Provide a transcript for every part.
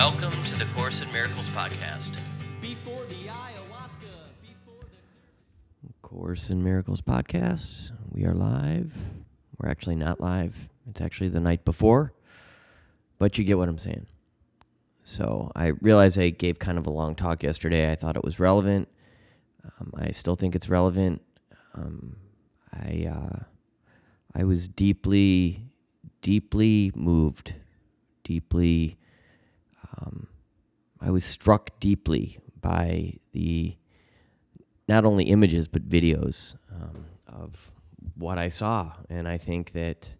Welcome to the Course in Miracles podcast. Before the ayahuasca, before the Course in Miracles podcast. We are live. We're actually not live. It's actually the night before, but you get what I'm saying. So I realize I gave kind of a long talk yesterday. I thought it was relevant. Um, I still think it's relevant. Um, I uh, I was deeply, deeply moved, deeply. Um, I was struck deeply by the not only images but videos um, of what I saw, and I think that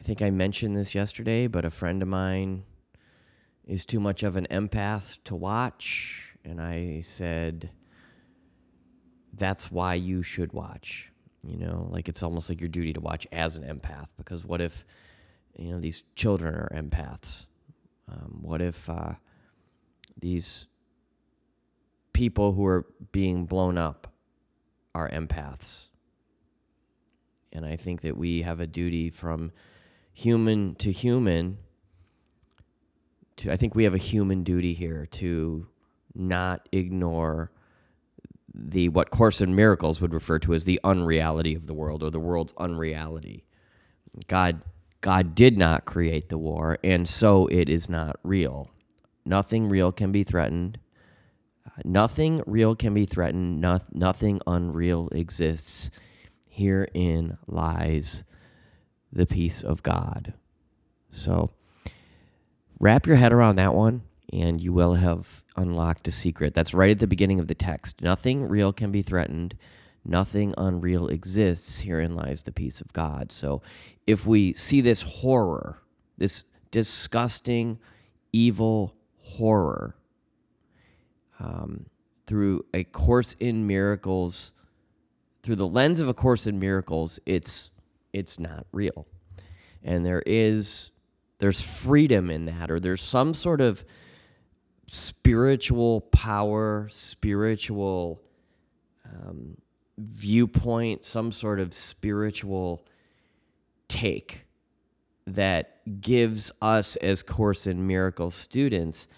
I think I mentioned this yesterday, but a friend of mine is too much of an empath to watch, and I said that's why you should watch. You know, like it's almost like your duty to watch as an empath, because what if you know these children are empaths? Um, what if uh, these people who are being blown up are empaths. And I think that we have a duty from human to human to I think we have a human duty here to not ignore the what Course in Miracles would refer to as the unreality of the world or the world's unreality. God God did not create the war, and so it is not real. Nothing real can be threatened. Nothing real can be threatened. No, nothing unreal exists. Herein lies the peace of God. So wrap your head around that one, and you will have unlocked a secret. That's right at the beginning of the text. Nothing real can be threatened. Nothing unreal exists. Herein lies the peace of God. So if we see this horror, this disgusting, evil horror, um, through a course in miracles, through the lens of a course in miracles, it's it's not real, and there is there's freedom in that, or there's some sort of spiritual power, spiritual um, viewpoint, some sort of spiritual take that gives us as Course in Miracles students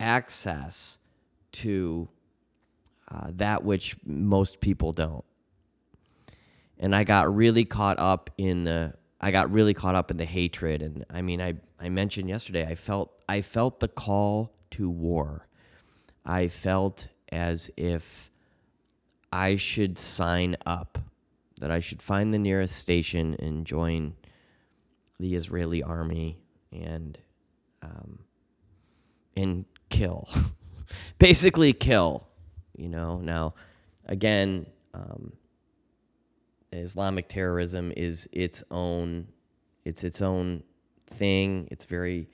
access to uh, that which most people don't. And I got really caught up in the I got really caught up in the hatred and I mean I I mentioned yesterday I felt I felt the call to war. I felt as if I should sign up, that I should find the nearest station and join the Israeli army and um, and kill, basically kill. You know. Now, again, um, Islamic terrorism is its own, it's its own thing. It's very,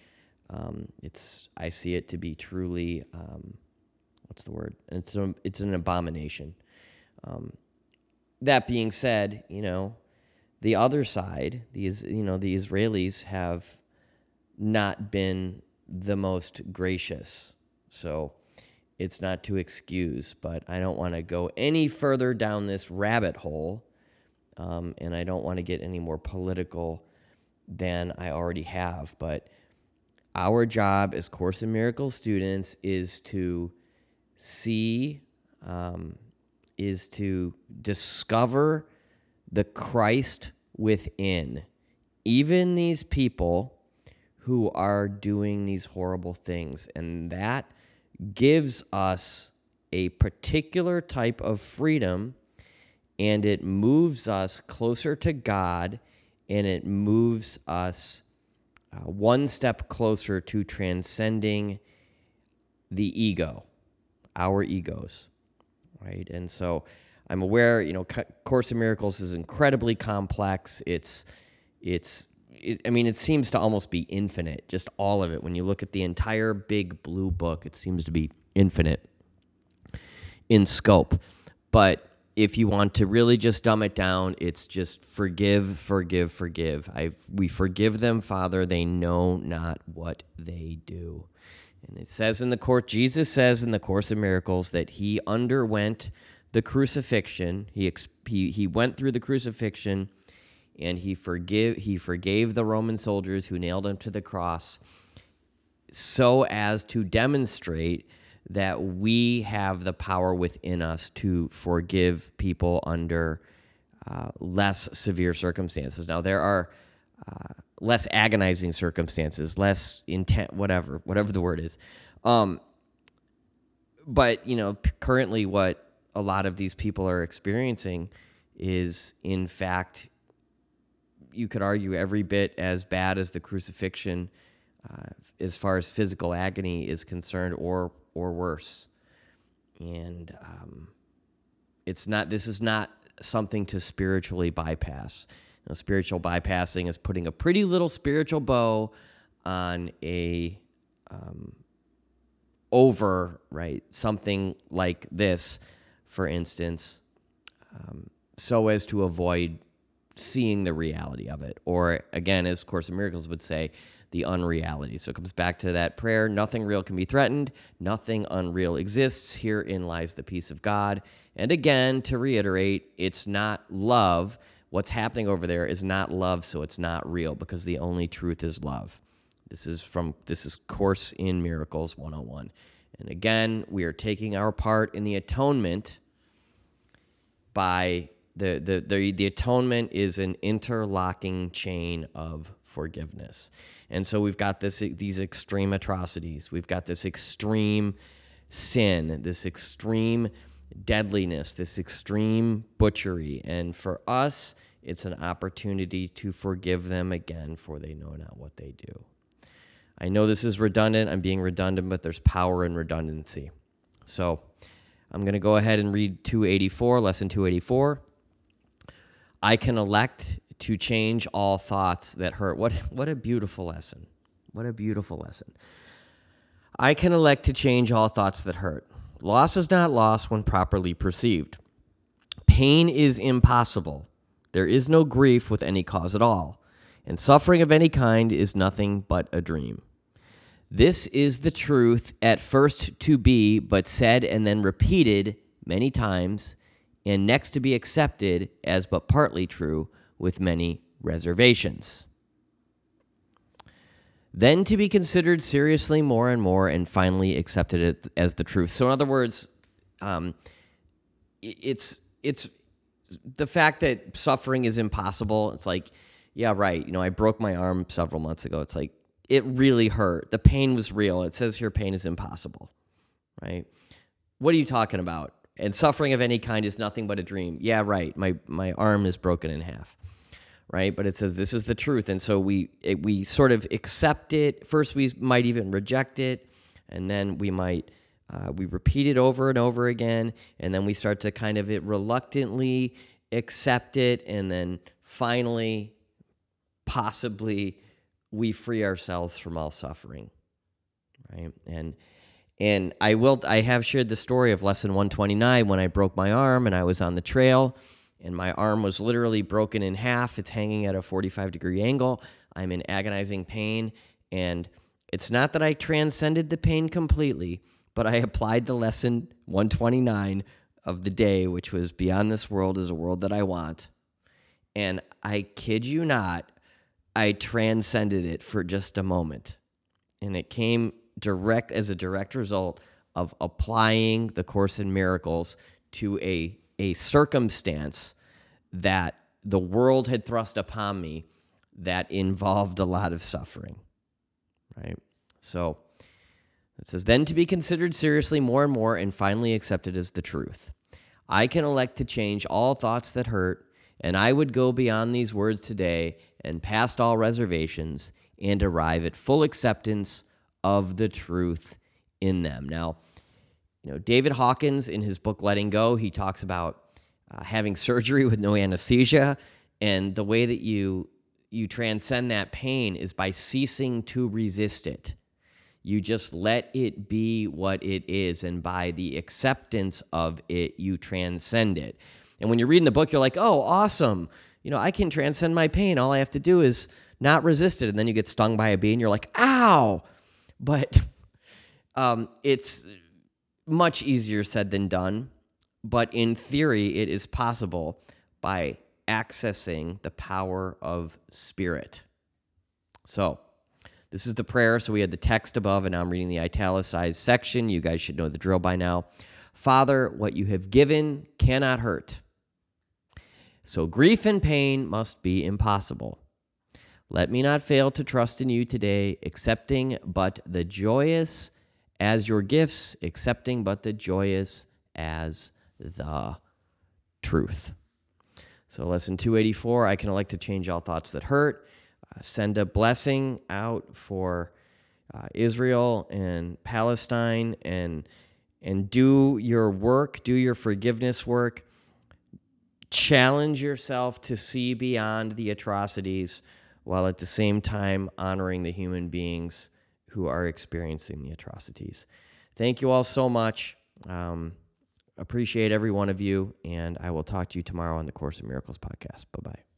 um, it's I see it to be truly, um, what's the word? It's a, it's an abomination. Um, that being said, you know, the other side, these you know, the Israelis have not been the most gracious. So it's not to excuse, but I don't want to go any further down this rabbit hole. Um, and I don't want to get any more political than I already have. But our job as Course in Miracles students is to see um, is to discover the Christ within. Even these people who are doing these horrible things. And that gives us a particular type of freedom and it moves us closer to God and it moves us uh, one step closer to transcending the ego, our egos right? And so I'm aware, you know, Course in Miracles is incredibly complex. It's, it's, it, I mean, it seems to almost be infinite, just all of it. When you look at the entire big blue book, it seems to be infinite in scope. But if you want to really just dumb it down, it's just forgive, forgive, forgive. I we forgive them, Father. They know not what they do. And it says in the court, Jesus says in the Course of Miracles that he underwent the crucifixion. He, he, he went through the crucifixion and he forgive he forgave the Roman soldiers who nailed him to the cross, so as to demonstrate that we have the power within us to forgive people under uh, less severe circumstances. Now, there are uh, less agonizing circumstances, less intent, whatever, whatever the word is. Um, but you know, p- currently, what a lot of these people are experiencing is, in fact, you could argue every bit as bad as the crucifixion, uh, as far as physical agony is concerned, or or worse. And um, it's not. This is not something to spiritually bypass. Know, spiritual bypassing is putting a pretty little spiritual bow on a um, over right something like this, for instance, um, so as to avoid seeing the reality of it, or again, as Course in Miracles would say, the unreality. So it comes back to that prayer nothing real can be threatened, nothing unreal exists. Herein lies the peace of God. And again, to reiterate, it's not love. What's happening over there is not love, so it's not real because the only truth is love. This is from this is Course in Miracles 101. And again, we are taking our part in the atonement by the the the, the atonement is an interlocking chain of forgiveness. And so we've got this these extreme atrocities. We've got this extreme sin, this extreme deadliness, this extreme butchery. And for us, it's an opportunity to forgive them again, for they know not what they do. I know this is redundant. I'm being redundant, but there's power in redundancy. So I'm going to go ahead and read 284, lesson 284. I can elect to change all thoughts that hurt. What, what a beautiful lesson. What a beautiful lesson. I can elect to change all thoughts that hurt. Loss is not loss when properly perceived. Pain is impossible. There is no grief with any cause at all, and suffering of any kind is nothing but a dream. This is the truth at first to be, but said and then repeated many times, and next to be accepted as but partly true with many reservations. Then to be considered seriously more and more, and finally accepted it as the truth. So, in other words, um, it's it's the fact that suffering is impossible. It's like, yeah, right. You know, I broke my arm several months ago. It's like it really hurt. The pain was real. It says here, pain is impossible, right? What are you talking about? And suffering of any kind is nothing but a dream. Yeah, right. My my arm is broken in half right? But it says this is the truth, and so we it, we sort of accept it. First, we might even reject it, and then we might uh, we repeat it over and over again, and then we start to kind of it reluctantly accept it, and then finally, possibly, we free ourselves from all suffering, right? And and I will I have shared the story of lesson 129 when I broke my arm and I was on the trail and my arm was literally broken in half. It's hanging at a 45 degree angle. I'm in agonizing pain. And it's not that I transcended the pain completely, but I applied the lesson 129 of the day, which was Beyond this world is a world that I want. And I kid you not, I transcended it for just a moment. And it came direct as a direct result of applying the Course in Miracles to a a circumstance that the world had thrust upon me that involved a lot of suffering. Right? So it says, then to be considered seriously more and more and finally accepted as the truth. I can elect to change all thoughts that hurt, and I would go beyond these words today and past all reservations and arrive at full acceptance of the truth in them. Now, you know, David Hawkins in his book Letting Go, he talks about uh, having surgery with no anesthesia, and the way that you you transcend that pain is by ceasing to resist it. You just let it be what it is, and by the acceptance of it, you transcend it. And when you're reading the book, you're like, "Oh, awesome! You know, I can transcend my pain. All I have to do is not resist it." And then you get stung by a bee, and you're like, "Ow!" But um, it's much easier said than done, but in theory, it is possible by accessing the power of spirit. So, This is the prayer. So we had the text above, and now I'm reading the italicized section. You guys should know the drill by now. Father, what you have given cannot hurt. So grief and pain must be impossible. Let me not fail to trust in you today, accepting but the joyous as your gifts, accepting but the joyous as the truth. So, lesson 284 I can elect to change all thoughts that hurt. Uh, send a blessing out for uh, Israel and Palestine and and do your work, do your forgiveness work. Challenge yourself to see beyond the atrocities while at the same time honoring the human beings who are experiencing the atrocities. Thank you all so much. Um, appreciate every one of you, and I will talk to you tomorrow on the Course in Miracles podcast. Bye bye.